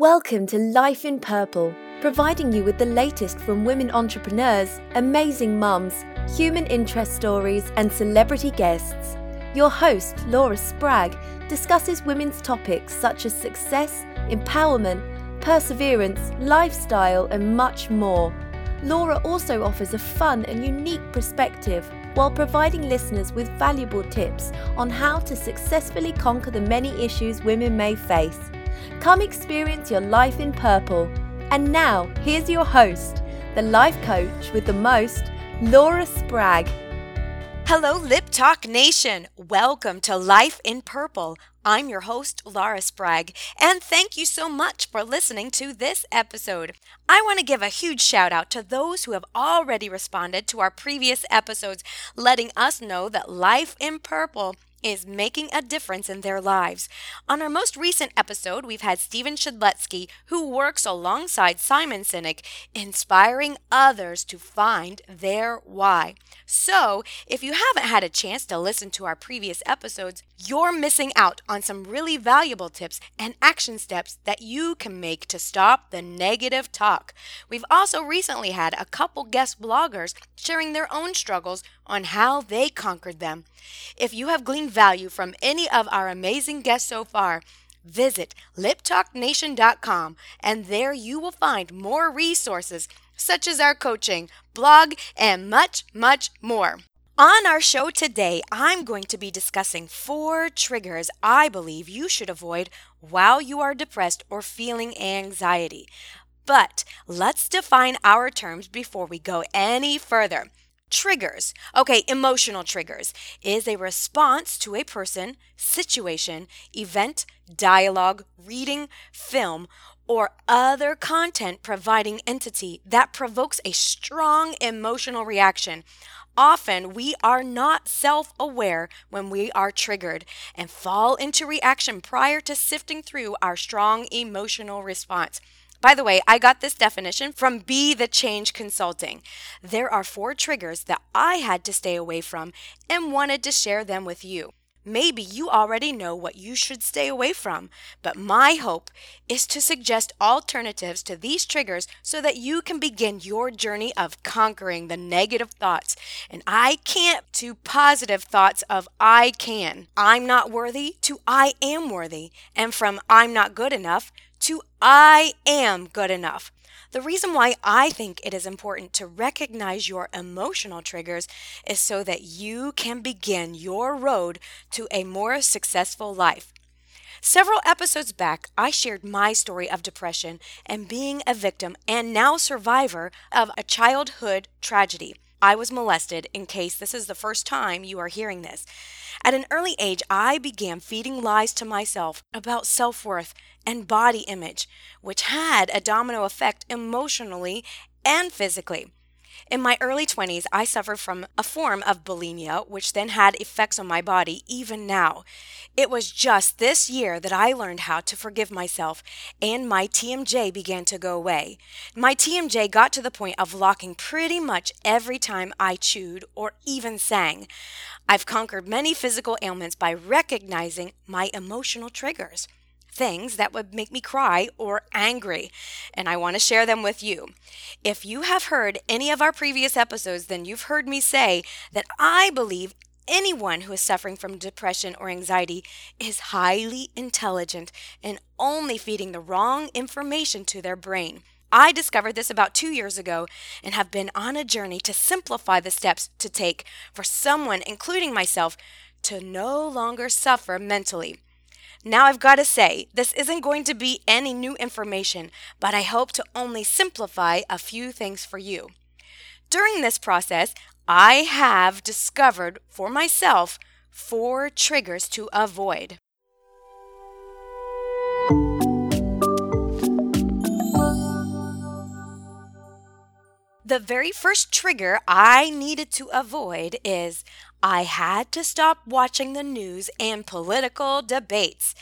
Welcome to Life in Purple, providing you with the latest from women entrepreneurs, amazing mums, human interest stories, and celebrity guests. Your host, Laura Spragg, discusses women's topics such as success, empowerment, perseverance, lifestyle, and much more. Laura also offers a fun and unique perspective while providing listeners with valuable tips on how to successfully conquer the many issues women may face. Come experience your life in purple. And now, here's your host, the life coach with the most, Laura Spragg. Hello, Lip Talk Nation. Welcome to Life in Purple. I'm your host, Laura Spragg, and thank you so much for listening to this episode. I want to give a huge shout out to those who have already responded to our previous episodes, letting us know that Life in Purple is making a difference in their lives. On our most recent episode, we've had Stephen Shedletsky, who works alongside Simon Sinek, inspiring others to find their why. So, if you haven't had a chance to listen to our previous episodes, you're missing out on some really valuable tips and action steps that you can make to stop the negative talk. We've also recently had a couple guest bloggers sharing their own struggles on how they conquered them. If you have gleaned value from any of our amazing guests so far, visit liptalknation.com and there you will find more resources such as our coaching, blog, and much, much more. On our show today, I'm going to be discussing four triggers I believe you should avoid while you are depressed or feeling anxiety. But let's define our terms before we go any further. Triggers, okay, emotional triggers, is a response to a person, situation, event, dialogue, reading, film, or other content providing entity that provokes a strong emotional reaction. Often we are not self aware when we are triggered and fall into reaction prior to sifting through our strong emotional response. By the way, I got this definition from Be the Change Consulting. There are four triggers that I had to stay away from and wanted to share them with you. Maybe you already know what you should stay away from, but my hope is to suggest alternatives to these triggers so that you can begin your journey of conquering the negative thoughts. And I can't to positive thoughts of I can. I'm not worthy to I am worthy. And from I'm not good enough to I am good enough. The reason why I think it is important to recognize your emotional triggers is so that you can begin your road to a more successful life. Several episodes back, I shared my story of depression and being a victim and now survivor of a childhood tragedy. I was molested, in case this is the first time you are hearing this. At an early age, I began feeding lies to myself about self worth and body image, which had a domino effect emotionally and physically. In my early 20s, I suffered from a form of bulimia, which then had effects on my body even now. It was just this year that I learned how to forgive myself, and my TMJ began to go away. My TMJ got to the point of locking pretty much every time I chewed or even sang. I've conquered many physical ailments by recognizing my emotional triggers things that would make me cry or angry, and I want to share them with you. If you have heard any of our previous episodes, then you've heard me say that I believe anyone who is suffering from depression or anxiety is highly intelligent and only feeding the wrong information to their brain. I discovered this about two years ago and have been on a journey to simplify the steps to take for someone, including myself, to no longer suffer mentally. Now, I've got to say, this isn't going to be any new information, but I hope to only simplify a few things for you. During this process, I have discovered for myself four triggers to avoid. The very first trigger I needed to avoid is I had to stop watching the news and political debates.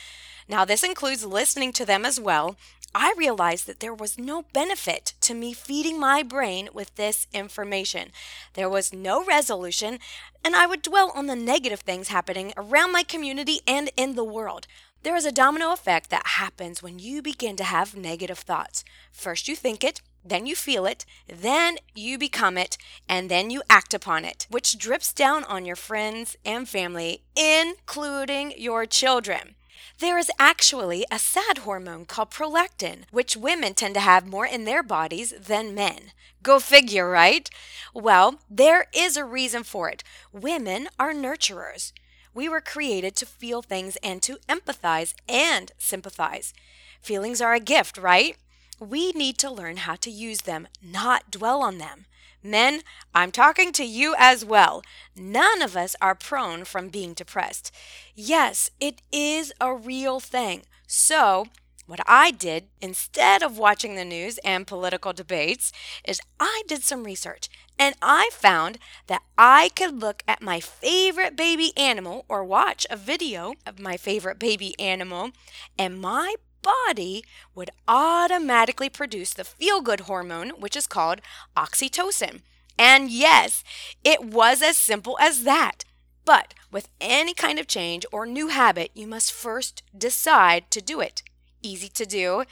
Now, this includes listening to them as well. I realized that there was no benefit to me feeding my brain with this information. There was no resolution, and I would dwell on the negative things happening around my community and in the world. There is a domino effect that happens when you begin to have negative thoughts. First, you think it, then you feel it, then you become it, and then you act upon it, which drips down on your friends and family, including your children. There is actually a sad hormone called prolactin, which women tend to have more in their bodies than men. Go figure, right? Well, there is a reason for it. Women are nurturers. We were created to feel things and to empathize and sympathize. Feelings are a gift, right? We need to learn how to use them, not dwell on them. Men, I'm talking to you as well. None of us are prone from being depressed. Yes, it is a real thing. So, what I did instead of watching the news and political debates is I did some research and I found that I could look at my favorite baby animal or watch a video of my favorite baby animal and my body would automatically produce the feel good hormone, which is called oxytocin. And yes, it was as simple as that. But with any kind of change or new habit, you must first decide to do it. Easy to do,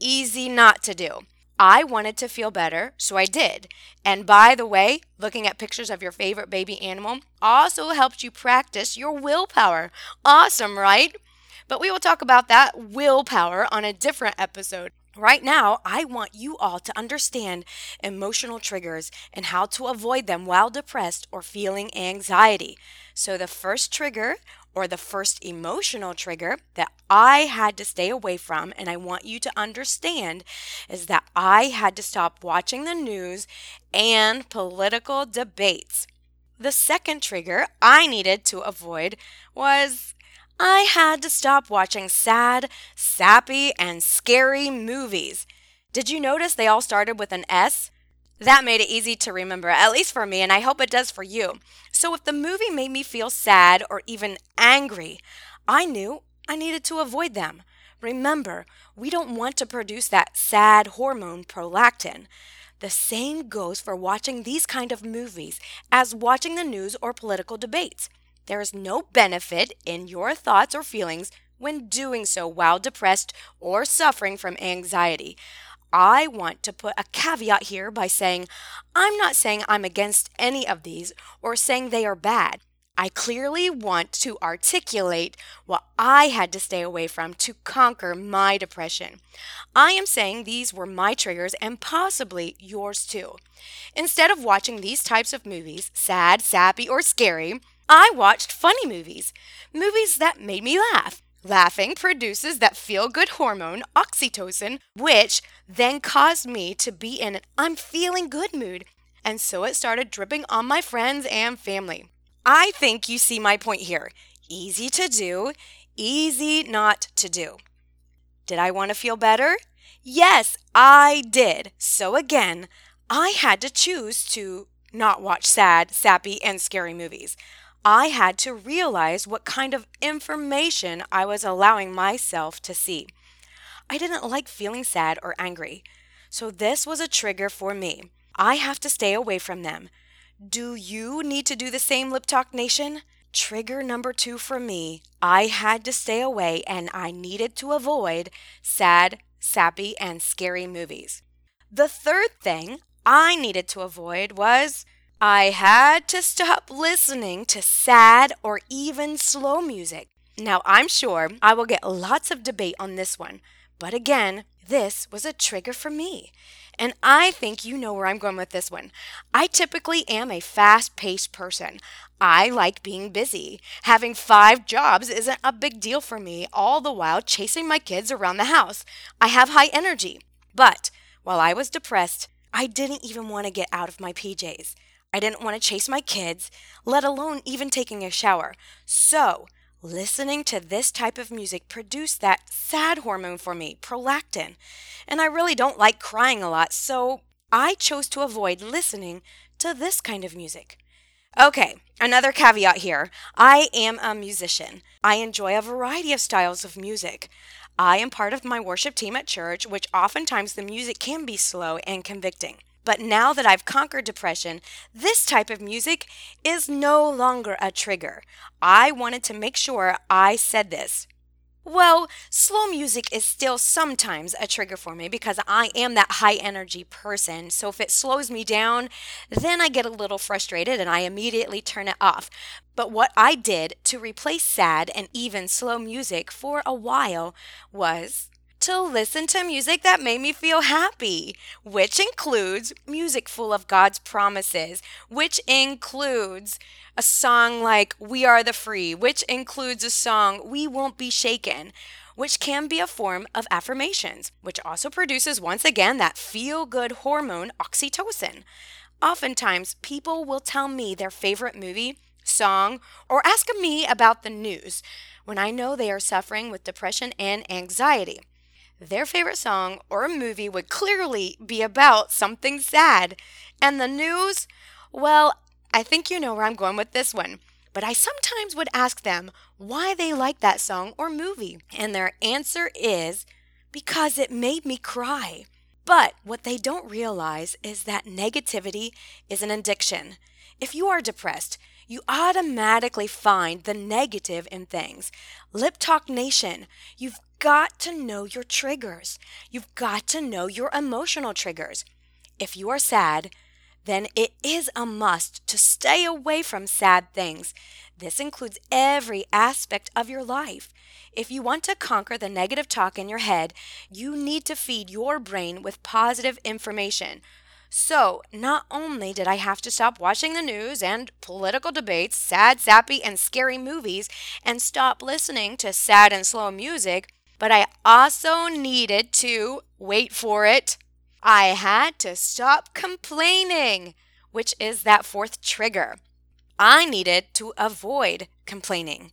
easy not to do. I wanted to feel better, so I did. And by the way, looking at pictures of your favorite baby animal also helps you practice your willpower. Awesome, right? But we will talk about that willpower on a different episode. Right now, I want you all to understand emotional triggers and how to avoid them while depressed or feeling anxiety. So, the first trigger or the first emotional trigger that I had to stay away from, and I want you to understand, is that I had to stop watching the news and political debates. The second trigger I needed to avoid was I had to stop watching sad, sappy, and scary movies. Did you notice they all started with an S? That made it easy to remember, at least for me, and I hope it does for you. So if the movie made me feel sad or even angry, I knew I needed to avoid them. Remember, we don't want to produce that sad hormone prolactin. The same goes for watching these kind of movies as watching the news or political debates. There is no benefit in your thoughts or feelings when doing so while depressed or suffering from anxiety. I want to put a caveat here by saying I'm not saying I'm against any of these or saying they are bad. I clearly want to articulate what I had to stay away from to conquer my depression. I am saying these were my triggers and possibly yours too. Instead of watching these types of movies, sad, sappy, or scary, I watched funny movies, movies that made me laugh. Laughing produces that feel good hormone, oxytocin, which then caused me to be in an I'm feeling good mood. And so it started dripping on my friends and family. I think you see my point here. Easy to do, easy not to do. Did I want to feel better? Yes, I did. So again, I had to choose to not watch sad, sappy, and scary movies. I had to realize what kind of information I was allowing myself to see. I didn't like feeling sad or angry, so this was a trigger for me. I have to stay away from them. Do you need to do the same, Lip Talk Nation? Trigger number two for me I had to stay away and I needed to avoid sad, sappy, and scary movies. The third thing I needed to avoid was I had to stop listening to sad or even slow music. Now, I'm sure I will get lots of debate on this one, but again, this was a trigger for me. And I think you know where I'm going with this one. I typically am a fast paced person. I like being busy. Having five jobs isn't a big deal for me, all the while chasing my kids around the house. I have high energy. But while I was depressed, I didn't even want to get out of my PJs. I didn't want to chase my kids, let alone even taking a shower. So, listening to this type of music produced that sad hormone for me, prolactin. And I really don't like crying a lot, so I chose to avoid listening to this kind of music. Okay, another caveat here. I am a musician. I enjoy a variety of styles of music. I am part of my worship team at church, which oftentimes the music can be slow and convicting. But now that I've conquered depression, this type of music is no longer a trigger. I wanted to make sure I said this. Well, slow music is still sometimes a trigger for me because I am that high energy person. So if it slows me down, then I get a little frustrated and I immediately turn it off. But what I did to replace sad and even slow music for a while was to listen to music that made me feel happy, which includes music full of God's promises, which includes a song like We Are the Free, which includes a song We Won't Be Shaken, which can be a form of affirmations, which also produces once again that feel good hormone oxytocin. Oftentimes, people will tell me their favorite movie, song, or ask me about the news when I know they are suffering with depression and anxiety their favorite song or movie would clearly be about something sad. And the news, well, I think you know where I'm going with this one. But I sometimes would ask them why they like that song or movie. And their answer is because it made me cry. But what they don't realize is that negativity is an addiction. If you are depressed, you automatically find the negative in things. Lip Talk Nation, you've got to know your triggers. You've got to know your emotional triggers. If you are sad, then it is a must to stay away from sad things. This includes every aspect of your life. If you want to conquer the negative talk in your head, you need to feed your brain with positive information. So, not only did I have to stop watching the news and political debates, sad, sappy, and scary movies, and stop listening to sad and slow music, but I also needed to, wait for it, I had to stop complaining, which is that fourth trigger. I needed to avoid complaining.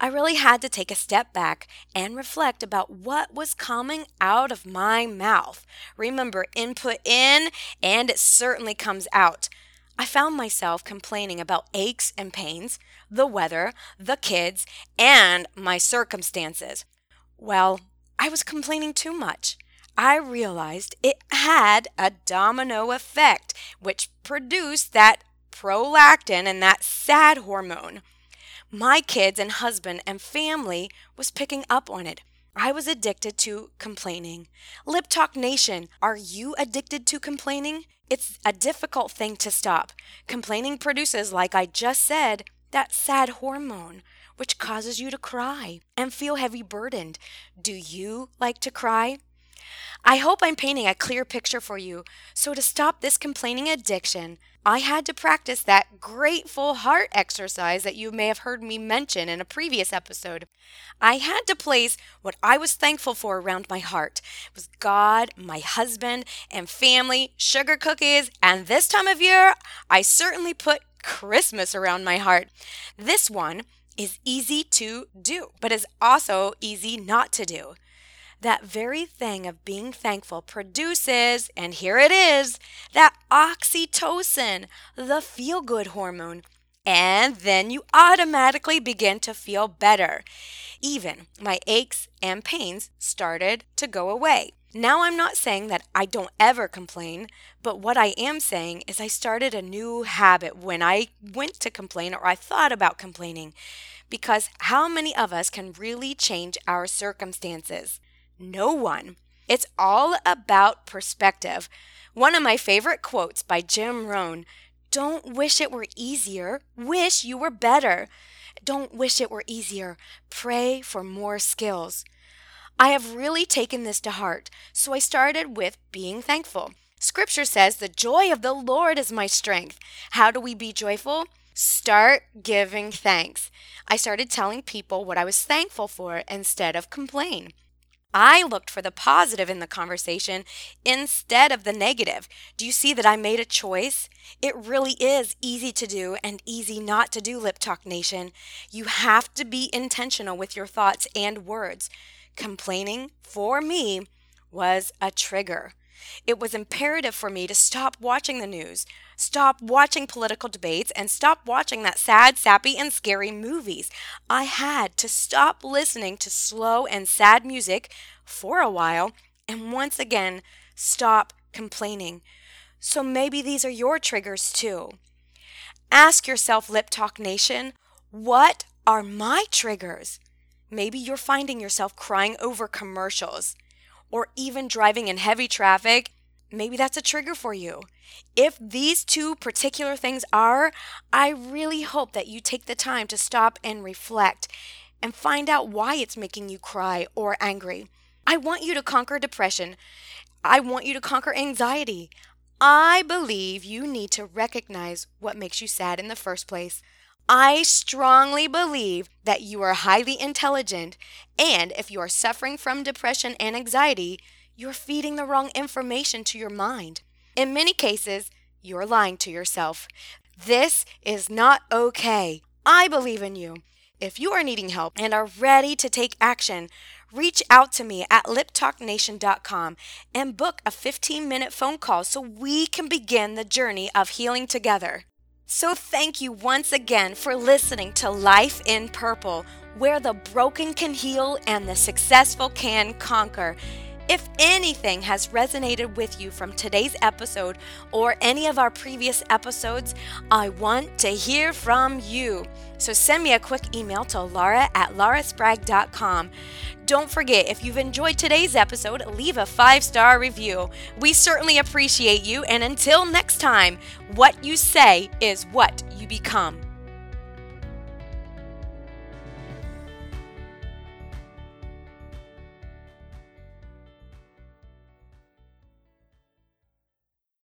I really had to take a step back and reflect about what was coming out of my mouth. Remember, input in and it certainly comes out. I found myself complaining about aches and pains, the weather, the kids, and my circumstances. Well, I was complaining too much. I realized it had a domino effect, which produced that prolactin and that sad hormone. My kids and husband and family was picking up on it. I was addicted to complaining. Lip Talk Nation, are you addicted to complaining? It's a difficult thing to stop. Complaining produces, like I just said, that sad hormone, which causes you to cry and feel heavy burdened. Do you like to cry? I hope I'm painting a clear picture for you. So, to stop this complaining addiction, I had to practice that grateful heart exercise that you may have heard me mention in a previous episode. I had to place what I was thankful for around my heart. It was God, my husband, and family, sugar cookies, and this time of year, I certainly put Christmas around my heart. This one is easy to do, but is also easy not to do that very thing of being thankful produces, and here it is, that oxytocin, the feel good hormone. And then you automatically begin to feel better. Even my aches and pains started to go away. Now, I'm not saying that I don't ever complain, but what I am saying is I started a new habit when I went to complain or I thought about complaining. Because how many of us can really change our circumstances? no one. It's all about perspective. One of my favorite quotes by Jim Rohn Don't wish it were easier, wish you were better. Don't wish it were easier, pray for more skills. I have really taken this to heart, so I started with being thankful. Scripture says, The joy of the Lord is my strength. How do we be joyful? Start giving thanks. I started telling people what I was thankful for instead of complain. I looked for the positive in the conversation instead of the negative. Do you see that I made a choice? It really is easy to do and easy not to do, Lip Talk Nation. You have to be intentional with your thoughts and words. Complaining, for me, was a trigger. It was imperative for me to stop watching the news, stop watching political debates, and stop watching that sad, sappy, and scary movies. I had to stop listening to slow and sad music for a while and once again stop complaining. So maybe these are your triggers too. Ask yourself, Lip Talk Nation, what are my triggers? Maybe you're finding yourself crying over commercials or even driving in heavy traffic. Maybe that's a trigger for you. If these two particular things are, I really hope that you take the time to stop and reflect and find out why it's making you cry or angry. I want you to conquer depression. I want you to conquer anxiety. I believe you need to recognize what makes you sad in the first place. I strongly believe that you are highly intelligent, and if you are suffering from depression and anxiety, you're feeding the wrong information to your mind. In many cases, you're lying to yourself. This is not okay. I believe in you. If you are needing help and are ready to take action, reach out to me at liptalknation.com and book a 15 minute phone call so we can begin the journey of healing together. So, thank you once again for listening to Life in Purple, where the broken can heal and the successful can conquer. If anything has resonated with you from today's episode or any of our previous episodes, I want to hear from you. So send me a quick email to laura at lauraspragg.com. Don't forget, if you've enjoyed today's episode, leave a five star review. We certainly appreciate you, and until next time, what you say is what you become.